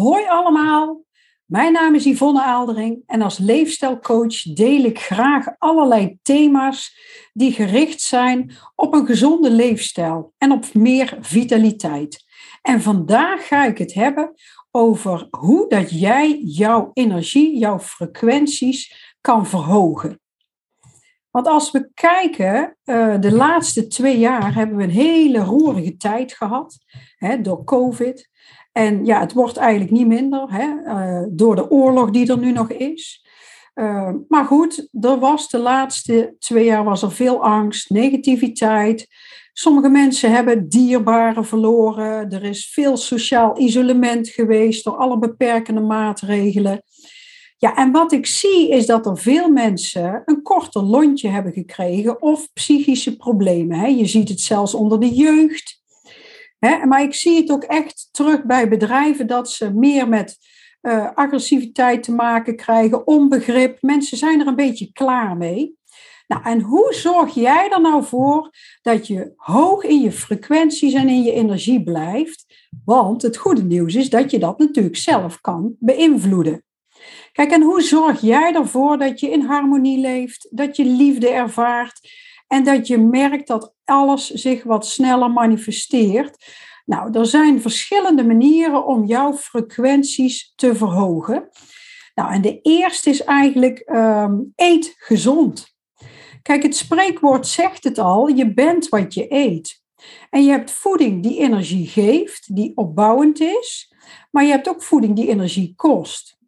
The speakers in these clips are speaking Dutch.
Hoi allemaal, mijn naam is Yvonne Aaldering en als leefstijlcoach deel ik graag allerlei thema's die gericht zijn op een gezonde leefstijl en op meer vitaliteit. En vandaag ga ik het hebben over hoe dat jij jouw energie, jouw frequenties kan verhogen. Want als we kijken, uh, de laatste twee jaar hebben we een hele roerige tijd gehad door COVID. En ja, het wordt eigenlijk niet minder hè, uh, door de oorlog die er nu nog is. Uh, maar goed, er was de laatste twee jaar was er veel angst, negativiteit. Sommige mensen hebben dierbaren verloren. Er is veel sociaal isolement geweest door alle beperkende maatregelen. Ja, en wat ik zie is dat er veel mensen een korter lontje hebben gekregen of psychische problemen. Hè. Je ziet het zelfs onder de jeugd. Hè? Maar ik zie het ook echt terug bij bedrijven dat ze meer met uh, agressiviteit te maken krijgen, onbegrip. Mensen zijn er een beetje klaar mee. Nou, en hoe zorg jij er nou voor dat je hoog in je frequenties en in je energie blijft? Want het goede nieuws is dat je dat natuurlijk zelf kan beïnvloeden. Kijk, en hoe zorg jij ervoor dat je in harmonie leeft, dat je liefde ervaart en dat je merkt dat alles zich wat sneller manifesteert. Nou, er zijn verschillende manieren om jouw frequenties te verhogen. Nou, en de eerste is eigenlijk um, eet gezond. Kijk, het spreekwoord zegt het al, je bent wat je eet. En je hebt voeding die energie geeft, die opbouwend is, maar je hebt ook voeding die energie kost.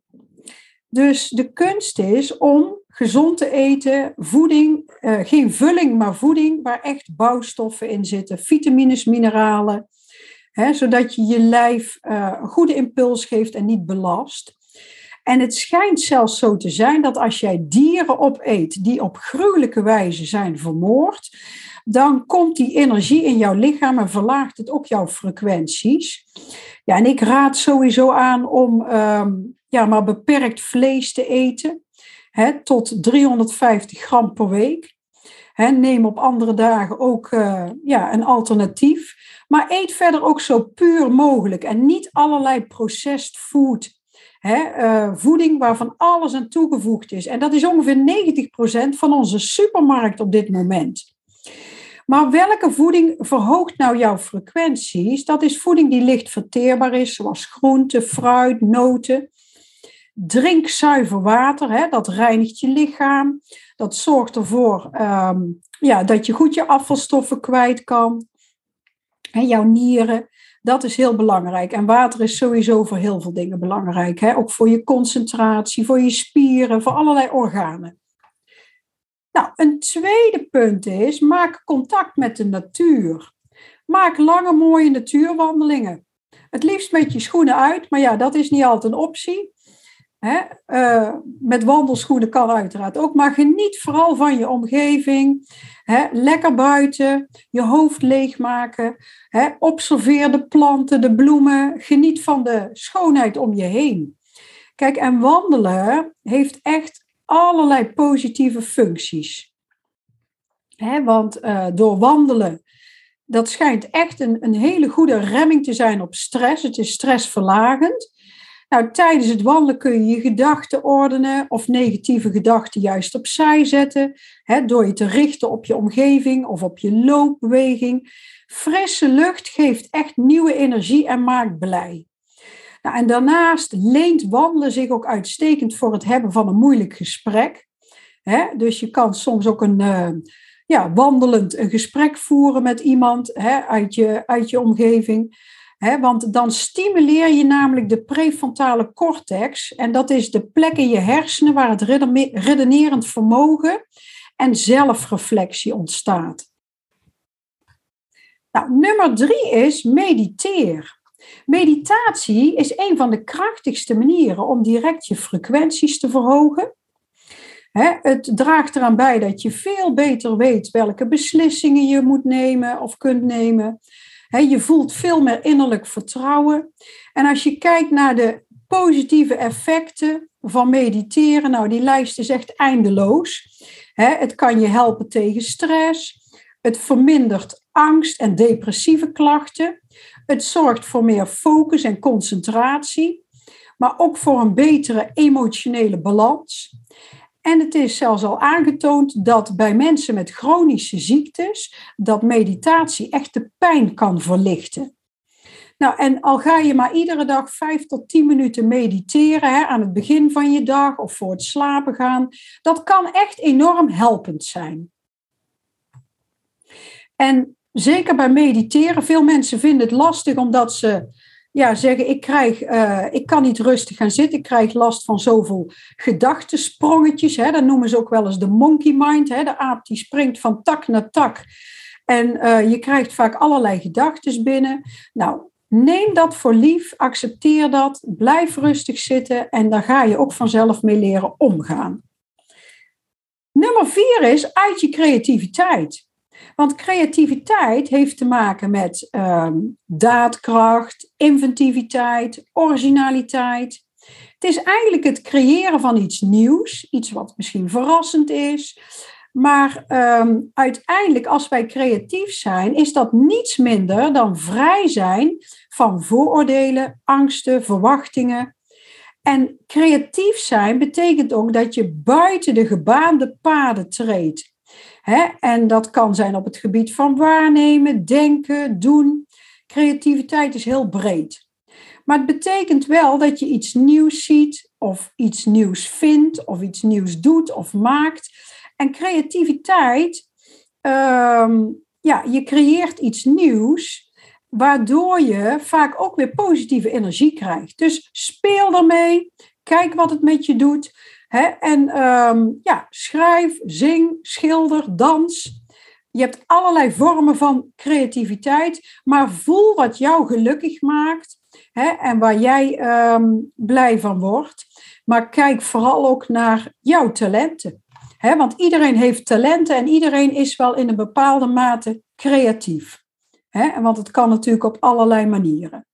Dus de kunst is om gezond te eten, voeding, uh, geen vulling, maar voeding waar echt bouwstoffen in zitten, vitamines, mineralen, hè, zodat je je lijf uh, een goede impuls geeft en niet belast. En het schijnt zelfs zo te zijn dat als jij dieren opeet die op gruwelijke wijze zijn vermoord, dan komt die energie in jouw lichaam en verlaagt het ook jouw frequenties. Ja, en ik raad sowieso aan om um, ja, maar beperkt vlees te eten hè, tot 350 gram per week. Hè, neem op andere dagen ook uh, ja, een alternatief. Maar eet verder ook zo puur mogelijk en niet allerlei processed food. Hè, uh, voeding waarvan alles aan toegevoegd is. En dat is ongeveer 90% van onze supermarkt op dit moment. Maar welke voeding verhoogt nou jouw frequenties? Dat is voeding die licht verteerbaar is, zoals groente, fruit, noten. Drink zuiver water, hè, dat reinigt je lichaam. Dat zorgt ervoor um, ja, dat je goed je afvalstoffen kwijt kan. En jouw nieren, dat is heel belangrijk. En water is sowieso voor heel veel dingen belangrijk. Hè? Ook voor je concentratie, voor je spieren, voor allerlei organen. Nou, een tweede punt is, maak contact met de natuur. Maak lange, mooie natuurwandelingen. Het liefst met je schoenen uit, maar ja, dat is niet altijd een optie. Hè? Uh, met wandelschoenen kan uiteraard ook, maar geniet vooral van je omgeving. Hè? Lekker buiten, je hoofd leegmaken. Hè? Observeer de planten, de bloemen. Geniet van de schoonheid om je heen. Kijk, en wandelen heeft echt allerlei positieve functies. Hè? Want uh, door wandelen dat schijnt echt een, een hele goede remming te zijn op stress. Het is stressverlagend. Nou, tijdens het wandelen kun je je gedachten ordenen of negatieve gedachten juist opzij zetten, hè, door je te richten op je omgeving of op je loopbeweging. Frisse lucht geeft echt nieuwe energie en maakt blij. Nou, en daarnaast leent wandelen zich ook uitstekend voor het hebben van een moeilijk gesprek. Hè? Dus je kan soms ook een, uh, ja, wandelend een gesprek voeren met iemand hè, uit, je, uit je omgeving want dan stimuleer je namelijk de prefrontale cortex. En dat is de plek in je hersenen waar het redenerend vermogen en zelfreflectie ontstaat. Nou, nummer drie is mediteer. Meditatie is een van de krachtigste manieren om direct je frequenties te verhogen. het draagt eraan bij dat je veel beter weet welke beslissingen je moet nemen of kunt nemen je voelt veel meer innerlijk vertrouwen. En als je kijkt naar de positieve effecten van mediteren, nou die lijst is echt eindeloos. het kan je helpen tegen stress. Het vermindert angst en depressieve klachten. Het zorgt voor meer focus en concentratie. maar ook voor een betere emotionele balans. En het is zelfs al aangetoond dat bij mensen met chronische ziektes dat meditatie echt de pijn kan verlichten. Nou, en al ga je maar iedere dag vijf tot tien minuten mediteren hè, aan het begin van je dag of voor het slapen gaan, dat kan echt enorm helpend zijn. En zeker bij mediteren, veel mensen vinden het lastig omdat ze ja, zeggen, ik, krijg, uh, ik kan niet rustig gaan zitten, ik krijg last van zoveel gedachtensprongetjes. Hè, dat noemen ze ook wel eens de monkey mind. Hè, de aap die springt van tak naar tak. En uh, je krijgt vaak allerlei gedachten binnen. Nou, neem dat voor lief, accepteer dat, blijf rustig zitten en daar ga je ook vanzelf mee leren omgaan. Nummer vier is uit je creativiteit. Want creativiteit heeft te maken met um, daadkracht, inventiviteit, originaliteit. Het is eigenlijk het creëren van iets nieuws, iets wat misschien verrassend is. Maar um, uiteindelijk, als wij creatief zijn, is dat niets minder dan vrij zijn van vooroordelen, angsten, verwachtingen. En creatief zijn betekent ook dat je buiten de gebaande paden treedt. Hè? En dat kan zijn op het gebied van waarnemen, denken, doen. Creativiteit is heel breed. Maar het betekent wel dat je iets nieuws ziet, of iets nieuws vindt, of iets nieuws doet of maakt. En creativiteit, ehm, ja, je creëert iets nieuws, waardoor je vaak ook weer positieve energie krijgt. Dus speel ermee, kijk wat het met je doet. En um, ja, schrijf, zing, schilder, dans. Je hebt allerlei vormen van creativiteit, maar voel wat jou gelukkig maakt en waar jij um, blij van wordt. Maar kijk vooral ook naar jouw talenten. Want iedereen heeft talenten en iedereen is wel in een bepaalde mate creatief. Want het kan natuurlijk op allerlei manieren.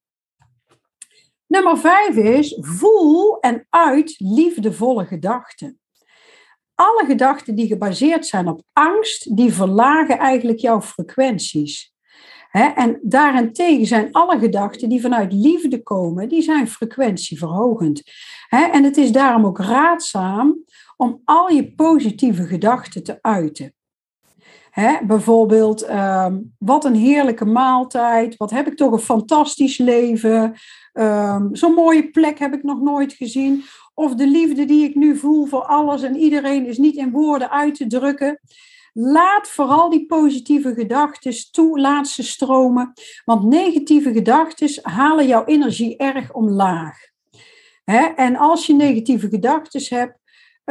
Nummer vijf is voel en uit liefdevolle gedachten. Alle gedachten die gebaseerd zijn op angst, die verlagen eigenlijk jouw frequenties. en daarentegen zijn alle gedachten die vanuit liefde komen, die zijn frequentieverhogend. en het is daarom ook raadzaam om al je positieve gedachten te uiten. Bijvoorbeeld, ehm, wat een heerlijke maaltijd, wat heb ik toch een fantastisch leven, Um, Zo'n mooie plek heb ik nog nooit gezien. Of de liefde die ik nu voel voor alles en iedereen is niet in woorden uit te drukken. Laat vooral die positieve gedachten toe, laat ze stromen. Want negatieve gedachten halen jouw energie erg omlaag. En als je negatieve gedachten hebt,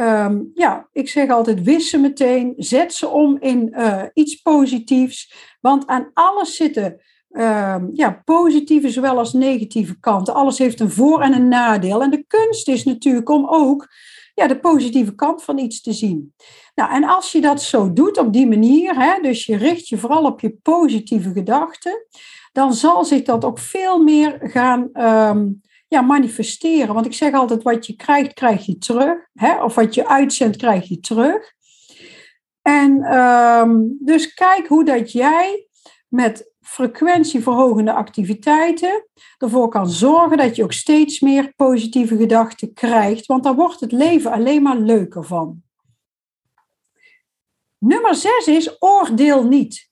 um, ja, ik zeg altijd, wis ze meteen, zet ze om in uh, iets positiefs. Want aan alles zitten Ehm, ja, positieve zowel als negatieve kanten. Alles heeft een voor- en een nadeel. En de kunst is natuurlijk om ook ja, de positieve kant van iets te zien. Nou, en als je dat zo doet op die manier, hè, dus je richt je vooral op je positieve gedachten, dan zal zich dat ook veel meer gaan um, ja, manifesteren. Want ik zeg altijd, wat je krijgt, krijg je terug. Hè, of wat je uitzendt, krijg je terug. En um, dus kijk hoe dat jij met frequentieverhogende activiteiten ervoor kan zorgen dat je ook steeds meer positieve gedachten krijgt, want daar wordt het leven alleen maar leuker van. Nummer zes is oordeel niet.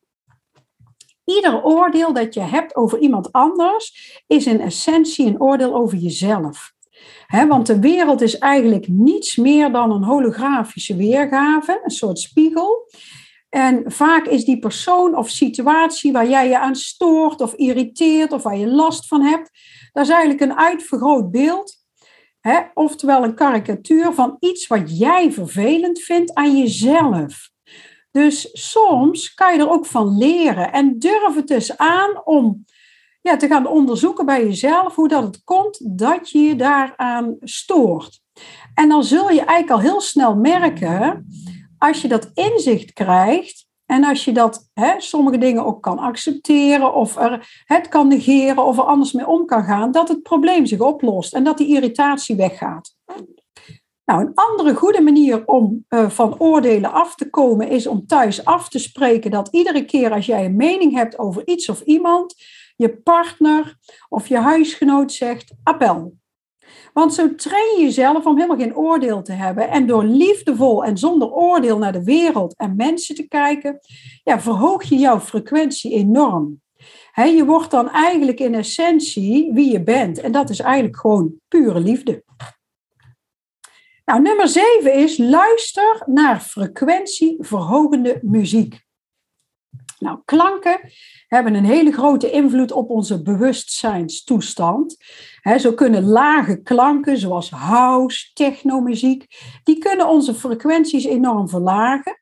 Ieder oordeel dat je hebt over iemand anders is in essentie een oordeel over jezelf. want de wereld is eigenlijk niets meer dan een holografische weergave, een soort spiegel. En vaak is die persoon of situatie waar jij je aan stoort of irriteert of waar je last van hebt, dat is eigenlijk een uitvergroot beeld, oftewel een karikatuur van iets wat jij vervelend vindt aan jezelf. Dus soms kan je er ook van leren en durf het dus aan om ja, te gaan onderzoeken bij jezelf hoe dat het komt dat je je daaraan stoort. En dan zul je eigenlijk al heel snel merken als je dat inzicht krijgt en als je dat, hè, sommige dingen ook kan accepteren of er, het kan negeren of er anders mee om kan gaan, dat het probleem zich oplost en dat die irritatie weggaat. Nou, een andere goede manier om uh, van oordelen af te komen is om thuis af te spreken dat iedere keer als jij een mening hebt over iets of iemand, je partner of je huisgenoot zegt appel. Want zo train je jezelf om helemaal geen oordeel te hebben. En door liefdevol en zonder oordeel naar de wereld en mensen te kijken, ja, verhoog je jouw frequentie enorm. je wordt dan eigenlijk in essentie wie je bent. En dat is eigenlijk gewoon pure liefde. Nou, nummer zeven is luister naar frequentieverhogende muziek. Nou, klanken hebben een hele grote invloed op onze bewustzijnstoestand. zo kunnen lage klanken, zoals house, technomuziek, die kunnen onze frequenties enorm verlagen.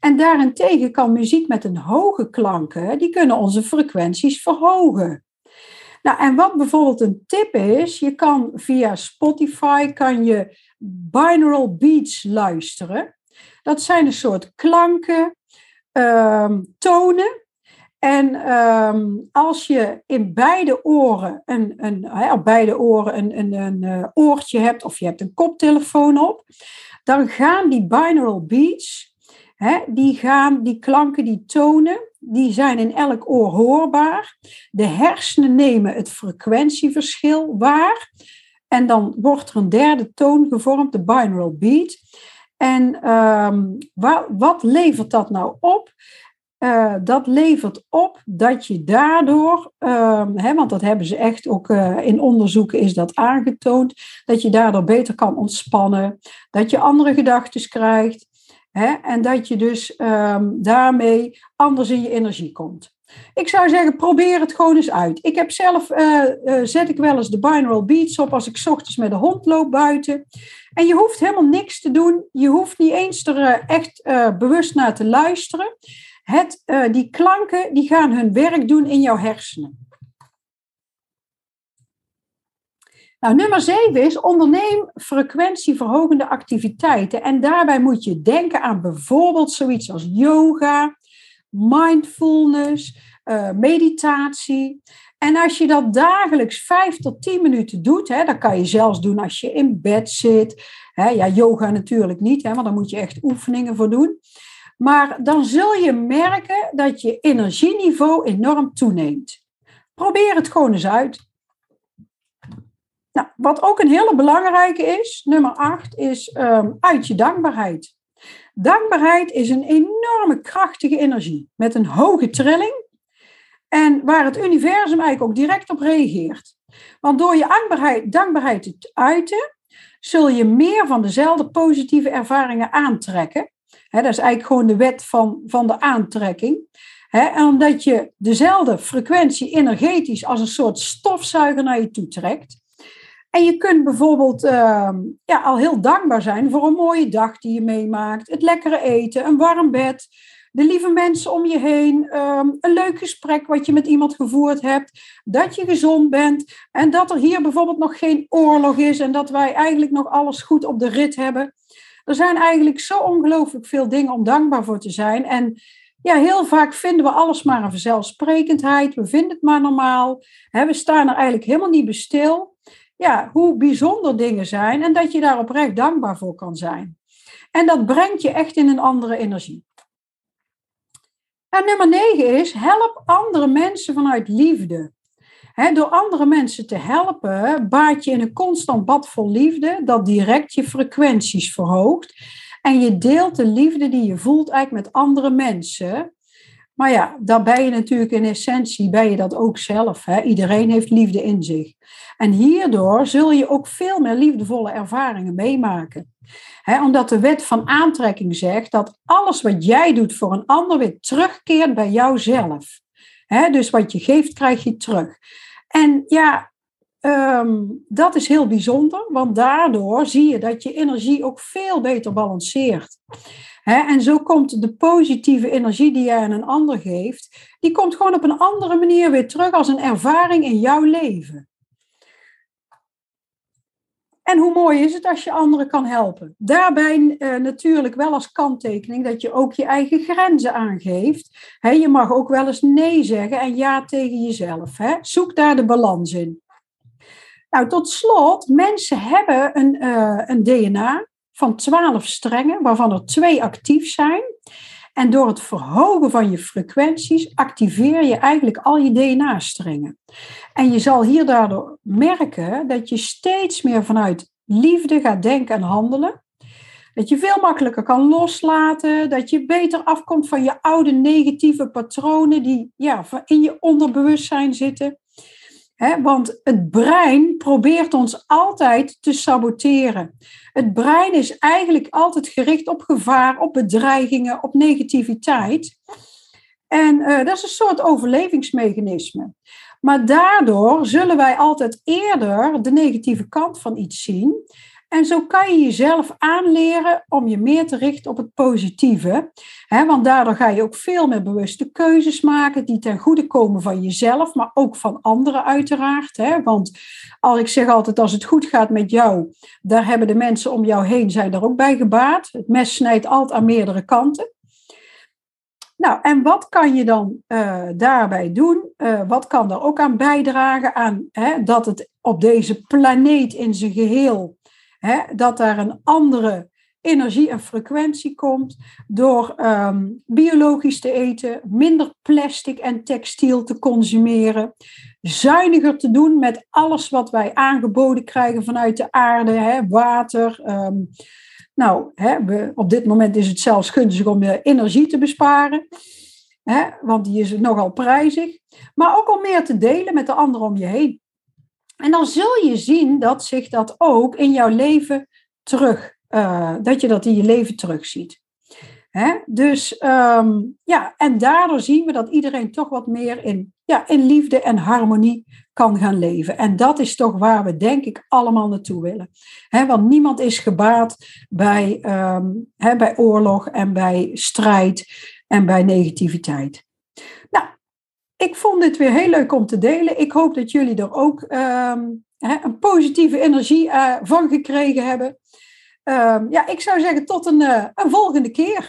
En daarentegen kan muziek met een hoge klanken, die kunnen onze frequenties verhogen. Nou, en wat bijvoorbeeld een tip is, je kan via Spotify kan je binaural beats luisteren. Dat zijn een soort klanken, um, tonen. En ehm, als je in beide oren een, een, beide oren een, een, uh, oortje hebt of je hebt een koptelefoon op, dan gaan die binaural beats, hè, die gaan die klanken, die tonen, die zijn in elk oor hoorbaar. De hersenen nemen het frequentieverschil waar. En dan wordt er een derde toon gevormd, de binaural beat. En um, wat levert dat nou op? Uh, dat levert op dat je daardoor, uh, hè, want dat hebben ze echt ook uh, in onderzoeken is dat aangetoond, dat je daardoor beter kan ontspannen, dat je andere gedachten krijgt hè, en dat je dus um, daarmee anders in je energie komt. Ik zou zeggen, probeer het gewoon eens uit. Ik heb zelf, uh, uh, zet ik wel eens de binaural beats op als ik ochtends met de hond loop buiten. En je hoeft helemaal niks te doen. Je hoeft niet eens er uh, echt bewust naar te luisteren. Het, die klanken die gaan hun werk doen in jouw hersenen. Nou, nummer 7 is onderneem frequentieverhogende activiteiten. En daarbij moet je denken aan bijvoorbeeld zoiets als yoga, mindfulness, uh, meditatie. En als je dat dagelijks vijf tot tien minuten doet, hè, dat kan je zelfs doen als je in bed zit. Hè, ja, yoga natuurlijk niet, hè, want daar moet je echt oefeningen voor doen. Maar dan zul je merken dat je energieniveau enorm toeneemt. Probeer het gewoon eens uit. Nou, wat ook een hele belangrijke is, nummer acht, is um, uit je dankbaarheid. Dankbaarheid is een enorme krachtige energie met een hoge trilling en waar het universum eigenlijk ook direct op reageert. Want door je dankbaarheid, dankbaarheid te uiten, zul je meer van dezelfde positieve ervaringen aantrekken. dat is eigenlijk gewoon de wet van, van de aantrekking. en omdat je dezelfde frequentie energetisch als een soort stofzuiger naar je toe trekt, en je kunt bijvoorbeeld ehm, ja, al heel dankbaar zijn voor een mooie dag die je meemaakt, het lekkere eten, een warm bed, de lieve mensen om je heen, ehm, een leuk gesprek wat je met iemand gevoerd hebt, dat je gezond bent en dat er hier bijvoorbeeld nog geen oorlog is en dat wij eigenlijk nog alles goed op de rit hebben. Er zijn eigenlijk zo ongelooflijk veel dingen om dankbaar voor te zijn. En ja, heel vaak vinden we alles maar een vanzelfsprekendheid. We vinden het maar normaal. we staan er eigenlijk helemaal niet bij stil ja, hoe bijzonder dingen zijn en dat je daar oprecht dankbaar voor kan zijn. En dat brengt je echt in een andere energie. En nummer negen is, help andere mensen vanuit liefde. door andere mensen te helpen, baat je in een constant bad vol liefde, dat direct je frequenties verhoogt. En je deelt de liefde die je voelt eigenlijk met andere mensen. Maar ja, dan ben je natuurlijk in essentie, ben je dat ook zelf. Hè? Iedereen heeft liefde in zich. En hierdoor zul je ook veel meer liefdevolle ervaringen meemaken. Hè, omdat de wet van aantrekking zegt dat alles wat jij doet voor een ander weer terugkeert bij jouzelf. Hè, dus wat je geeft, krijg je terug. En ja, ehm, dat is heel bijzonder, want daardoor zie je dat je energie ook veel beter balanceert en zo komt de positieve energie die jij aan een ander geeft, die komt gewoon op een andere manier weer terug als een ervaring in jouw leven. En hoe mooi is het als je anderen kan helpen? Daarbij eh, natuurlijk wel als kanttekening dat je ook je eigen grenzen aangeeft. je mag ook wel eens nee zeggen en ja tegen jezelf. Zoek daar de balans in. Nou, tot slot, mensen hebben een, uh, een DNA van twaalf strengen, waarvan er twee actief zijn. En door het verhogen van je frequenties activeer je eigenlijk al je DNA-strengen. En je zal hier daardoor merken dat je steeds meer vanuit liefde gaat denken en handelen. Dat je veel makkelijker kan loslaten, dat je beter afkomt van je oude negatieve patronen die ja, in je onderbewustzijn zitten want het brein probeert ons altijd te saboteren. Het brein is eigenlijk altijd gericht op gevaar, op bedreigingen, op negativiteit. En uh, dat is een soort overlevingsmechanisme. Maar daardoor zullen wij altijd eerder de negatieve kant van iets zien. En zo kan je jezelf aanleren om je meer te richten op het positieve. want daardoor ga je ook veel meer bewuste keuzes maken die ten goede komen van jezelf, maar ook van anderen uiteraard. want als ik zeg altijd, als het goed gaat met jou, daar hebben de mensen om jou heen zijn er ook bij gebaat. Het mes snijdt altijd aan meerdere kanten. Nou, en wat kan je dan uh, daarbij doen? Uh, wat kan er ook aan bijdragen aan hè, dat het op deze planeet in zijn geheel Hè, dat daar een andere energie en frequentie komt door ehm, biologisch te eten, minder plastic en textiel te consumeren, zuiniger te doen met alles wat wij aangeboden krijgen vanuit de aarde, hè, water. Ehm, nou, hè, we, op dit moment is het zelfs gunstig om je energie te besparen. Hè, want die is nogal prijzig. Maar ook om meer te delen met de anderen om je heen. En dan zul je zien dat zich dat ook in jouw leven terug, uh, dat je dat in je leven terugziet. Hè? Dus um, ja, en daardoor zien we dat iedereen toch wat meer in, ja, in liefde en harmonie kan gaan leven. En dat is toch waar we, denk ik, allemaal naartoe willen. Hè? Want niemand is gebaat bij, um, hè, bij oorlog en bij strijd en bij negativiteit. Ik vond dit weer heel leuk om te delen. Ik hoop dat jullie er ook um, een positieve energie uh, van gekregen hebben. Um, ja, ik zou zeggen tot een, uh, een volgende keer.